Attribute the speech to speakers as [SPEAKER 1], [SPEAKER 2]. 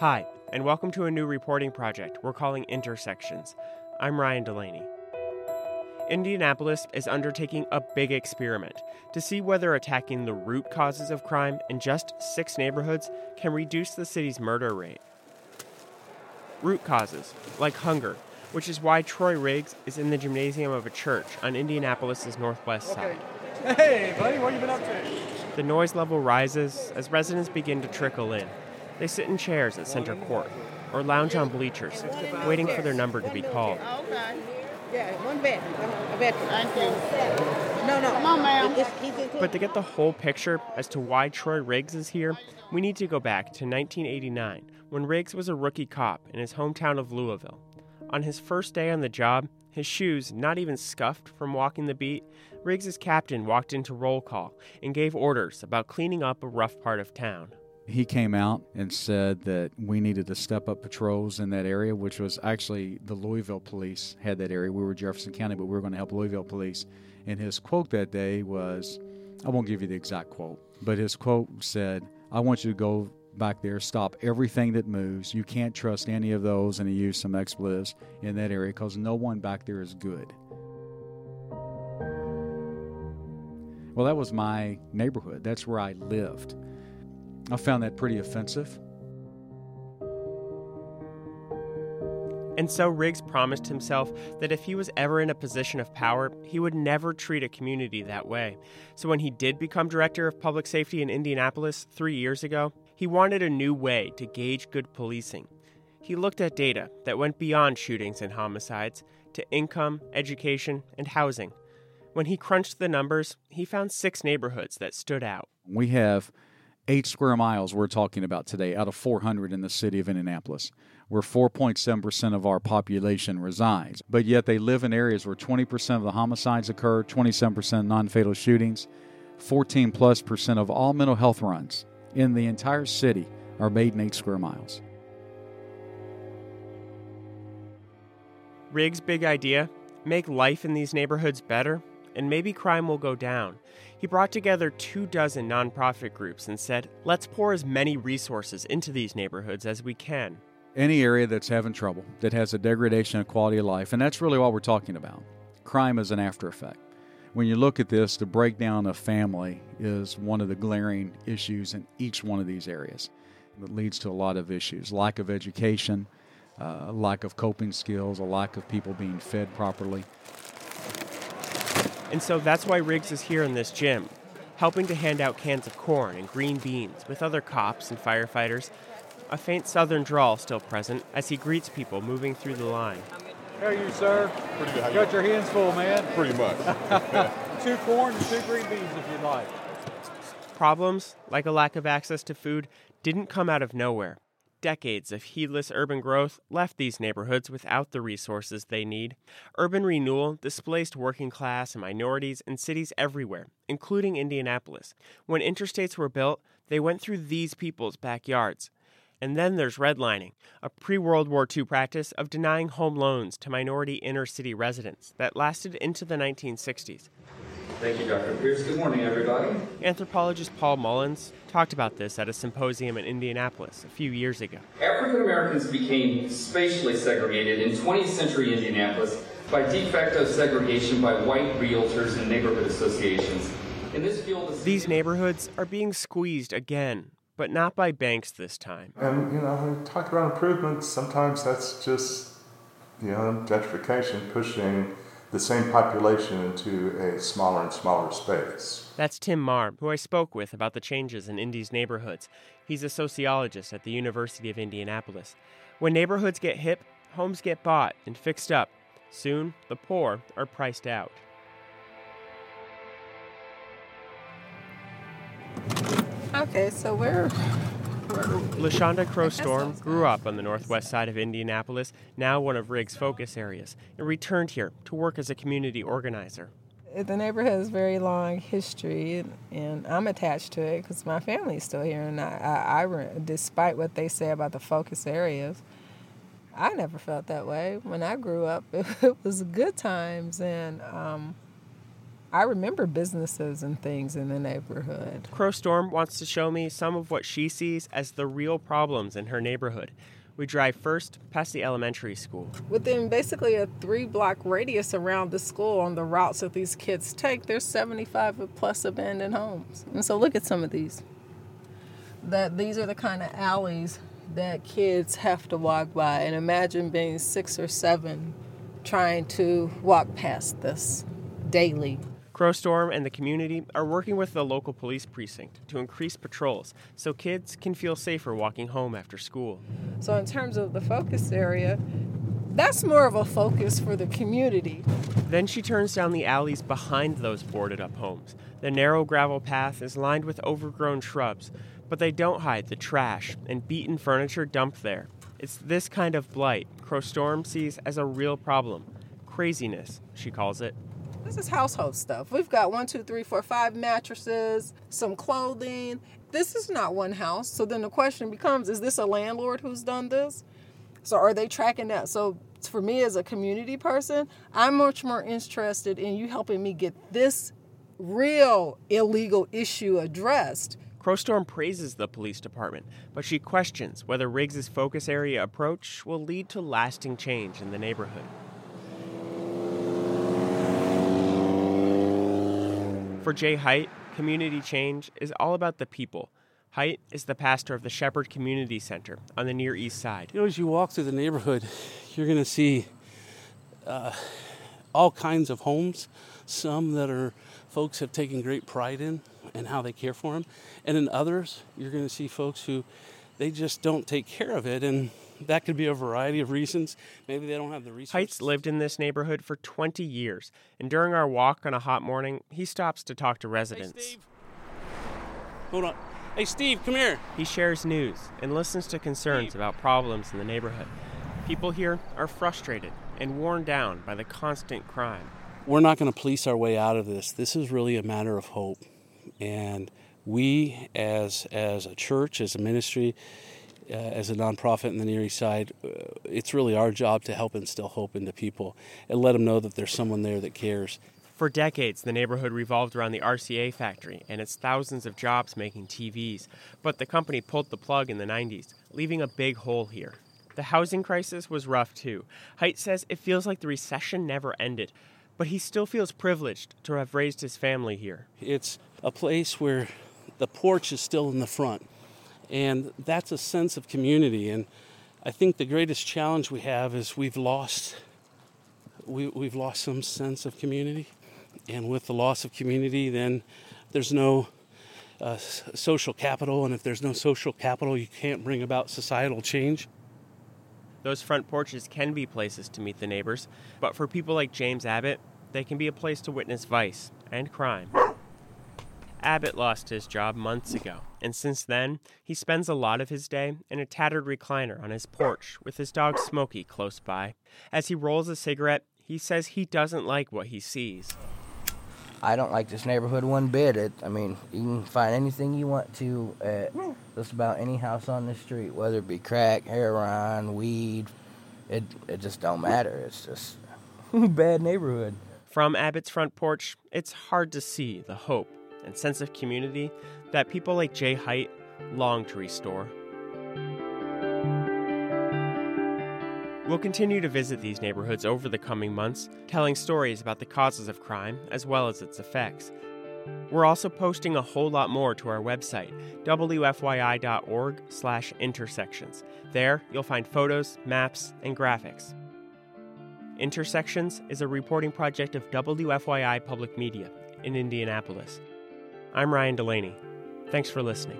[SPEAKER 1] Hi, and welcome to a new reporting project we're calling Intersections. I'm Ryan Delaney. Indianapolis is undertaking a big experiment to see whether attacking the root causes of crime in just six neighborhoods can reduce the city's murder rate. Root causes, like hunger, which is why Troy Riggs is in the gymnasium of a church on Indianapolis's northwest side.
[SPEAKER 2] Hey, buddy, what you been up to?
[SPEAKER 1] The noise level rises as residents begin to trickle in. They sit in chairs at center court or lounge on bleachers, waiting for their number to be called. But to get the whole picture as to why Troy Riggs is here, we need to go back to 1989 when Riggs was a rookie cop in his hometown of Louisville. On his first day on the job, his shoes not even scuffed from walking the beat, Riggs's captain walked into roll call and gave orders about cleaning up a rough part of town.
[SPEAKER 2] He came out and said that we needed to step up patrols in that area, which was actually the Louisville police had that area. We were Jefferson County, but we were going to help Louisville police. And his quote that day was I won't give you the exact quote, but his quote said, I want you to go back there, stop everything that moves. You can't trust any of those, and he used some expletives in that area because no one back there is good. Well, that was my neighborhood. That's where I lived. I found that pretty offensive.
[SPEAKER 1] And so Riggs promised himself that if he was ever in a position of power, he would never treat a community that way. So when he did become director of public safety in Indianapolis three years ago, he wanted a new way to gauge good policing. He looked at data that went beyond shootings and homicides to income, education, and housing. When he crunched the numbers, he found six neighborhoods that stood out.
[SPEAKER 2] We have eight square miles we're talking about today out of 400 in the city of Indianapolis, where 4.7% of our population resides. But yet they live in areas where 20% of the homicides occur, 27% non fatal shootings, 14 plus percent of all mental health runs in the entire city are made in eight square miles.
[SPEAKER 1] Riggs' big idea make life in these neighborhoods better, and maybe crime will go down. He brought together two dozen nonprofit groups and said, let's pour as many resources into these neighborhoods as we can.
[SPEAKER 2] Any area that's having trouble, that has a degradation of quality of life, and that's really what we're talking about. Crime is an after effect. When you look at this, the breakdown of family is one of the glaring issues in each one of these areas that leads to a lot of issues lack of education, uh, lack of coping skills, a lack of people being fed properly.
[SPEAKER 1] And so that's why Riggs is here in this gym, helping to hand out cans of corn and green beans with other cops and firefighters. A faint southern drawl still present as he greets people moving through the line.
[SPEAKER 3] How are you, sir?
[SPEAKER 4] Pretty good. How you
[SPEAKER 3] Got your hands full, man.
[SPEAKER 4] Pretty much.
[SPEAKER 3] Two corn and two green beans if you'd like.
[SPEAKER 1] Problems, like a lack of access to food, didn't come out of nowhere. Decades of heedless urban growth left these neighborhoods without the resources they need. Urban renewal displaced working class and minorities in cities everywhere, including Indianapolis. When interstates were built, they went through these people's backyards. And then there's redlining, a pre World War II practice of denying home loans to minority inner city residents that lasted into the 1960s.
[SPEAKER 5] Thank you, Dr. Pierce. Good morning, everybody.
[SPEAKER 1] Anthropologist Paul Mullins talked about this at a symposium in Indianapolis a few years ago.
[SPEAKER 5] African Americans became spatially segregated in 20th century Indianapolis by de facto segregation by white realtors and neighborhood associations. In this field, the
[SPEAKER 1] These neighborhoods are being squeezed again, but not by banks this time.
[SPEAKER 4] and you know, when we talk about improvements, sometimes that's just you know gentrification pushing the same population into a smaller and smaller space.
[SPEAKER 1] That's Tim Marr, who I spoke with about the changes in Indy's neighborhoods. He's a sociologist at the University of Indianapolis. When neighborhoods get hip, homes get bought and fixed up. Soon, the poor are priced out.
[SPEAKER 6] Okay, so we're
[SPEAKER 1] LaShawnda Crowe Storm grew up on the northwest side of Indianapolis, now one of Riggs' focus areas, and returned here to work as a community organizer.
[SPEAKER 6] the neighborhood has very long history, and I'm attached to it because my family's still here. And I, I, I, despite what they say about the focus areas, I never felt that way when I grew up. It, was good times, and um, I remember businesses and things in the neighborhood.
[SPEAKER 1] Crowe Storm wants to show me some of what she sees as the real problems in her neighborhood. We drive first past the elementary school.
[SPEAKER 6] Within basically a three block radius around the school on the routes that these kids take, there's 75 plus abandoned homes. And so look at some of these. That these are the kind of alleys that kids have to walk by. And imagine being six or seven trying to walk past this daily.
[SPEAKER 1] Crowe Storm and the community are working with the local police precinct to increase patrols so kids can feel safer walking home after school.
[SPEAKER 6] So, in terms of the focus area, that's more of a focus for the community.
[SPEAKER 1] Then she turns down the alleys behind those boarded up homes. The narrow gravel path is lined with overgrown shrubs, but they don't hide the trash and beaten furniture dumped there. It's this kind of blight Crowe Storm sees as a real problem. Craziness, she calls it.
[SPEAKER 6] This is household stuff. We've got one, two, three, four, five mattresses, some clothing. This is not one house. So then the question becomes is this a landlord who's done this? So are they tracking that? So for me as a community person, I'm much more interested in you helping me get this real illegal issue addressed.
[SPEAKER 1] Crowe Storm praises the police department, but she questions whether Riggs's focus area approach will lead to lasting change in the neighborhood. For Jay Height, community change is all about the people. Height is the pastor of the Shepherd Community Center on the Near East Side.
[SPEAKER 7] You know, as you walk through the neighborhood, you're going to see uh, all kinds of homes, some that are folks have taken great pride in and how they care for them, and in others, you're going to see folks who they just don't take care of it and that could be a variety of reasons. Maybe they don't have the resources.
[SPEAKER 1] Heights lived in this neighborhood for 20 years, and during our walk on a hot morning, he stops to talk to residents.
[SPEAKER 7] Hey, Steve. Hold on. Hey, Steve, come here.
[SPEAKER 1] He shares news and listens to concerns
[SPEAKER 7] Steve.
[SPEAKER 1] about problems in the neighborhood. People here are frustrated and worn down by the constant crime.
[SPEAKER 7] We're not going to police our way out of this. This is really a matter of hope. And we, as, as a church, as a ministry, uh, as a nonprofit in the Near East Side, uh, it's really our job to help instill hope into people and let them know that there's someone there that cares.
[SPEAKER 1] For decades, the neighborhood revolved around the RCA factory and its thousands of jobs making TVs, but the company pulled the plug in the 90s, leaving a big hole here. The housing crisis was rough too. Height says it feels like the recession never ended, but he still feels privileged to have raised his family here.
[SPEAKER 7] It's a place where the porch is still in the front and that's a sense of community. And I think the greatest challenge we have is we've lost we, we've lost some sense of community. And with the loss of community, then there's no uh, social capital. And if there's no social capital, you can't bring about societal change.
[SPEAKER 1] Those front porches can be places to meet the neighbors, but for people like James Abbott, they can be a place to witness vice and crime. Abbott lost his job months ago, and since then, he spends a lot of his day in a tattered recliner on his porch with his dog Smokey close by. As he rolls a cigarette, he says he doesn't like what he sees.
[SPEAKER 8] I don't like this neighborhood one bit. It, I mean, you can find anything you want to at just about any house on the street, whether it be crack, heroin, weed. It it just don't matter. It's just bad neighborhood.
[SPEAKER 1] From Abbott's front porch, it's hard to see the hope and sense of community that people like Jay Height long to restore. We'll continue to visit these neighborhoods over the coming months, telling stories about the causes of crime as well as its effects. We're also posting a whole lot more to our website, wfyi.org/intersections. There, you'll find photos, maps, and graphics. Intersections is a reporting project of WFYI Public Media in Indianapolis. I'm Ryan Delaney. Thanks for listening.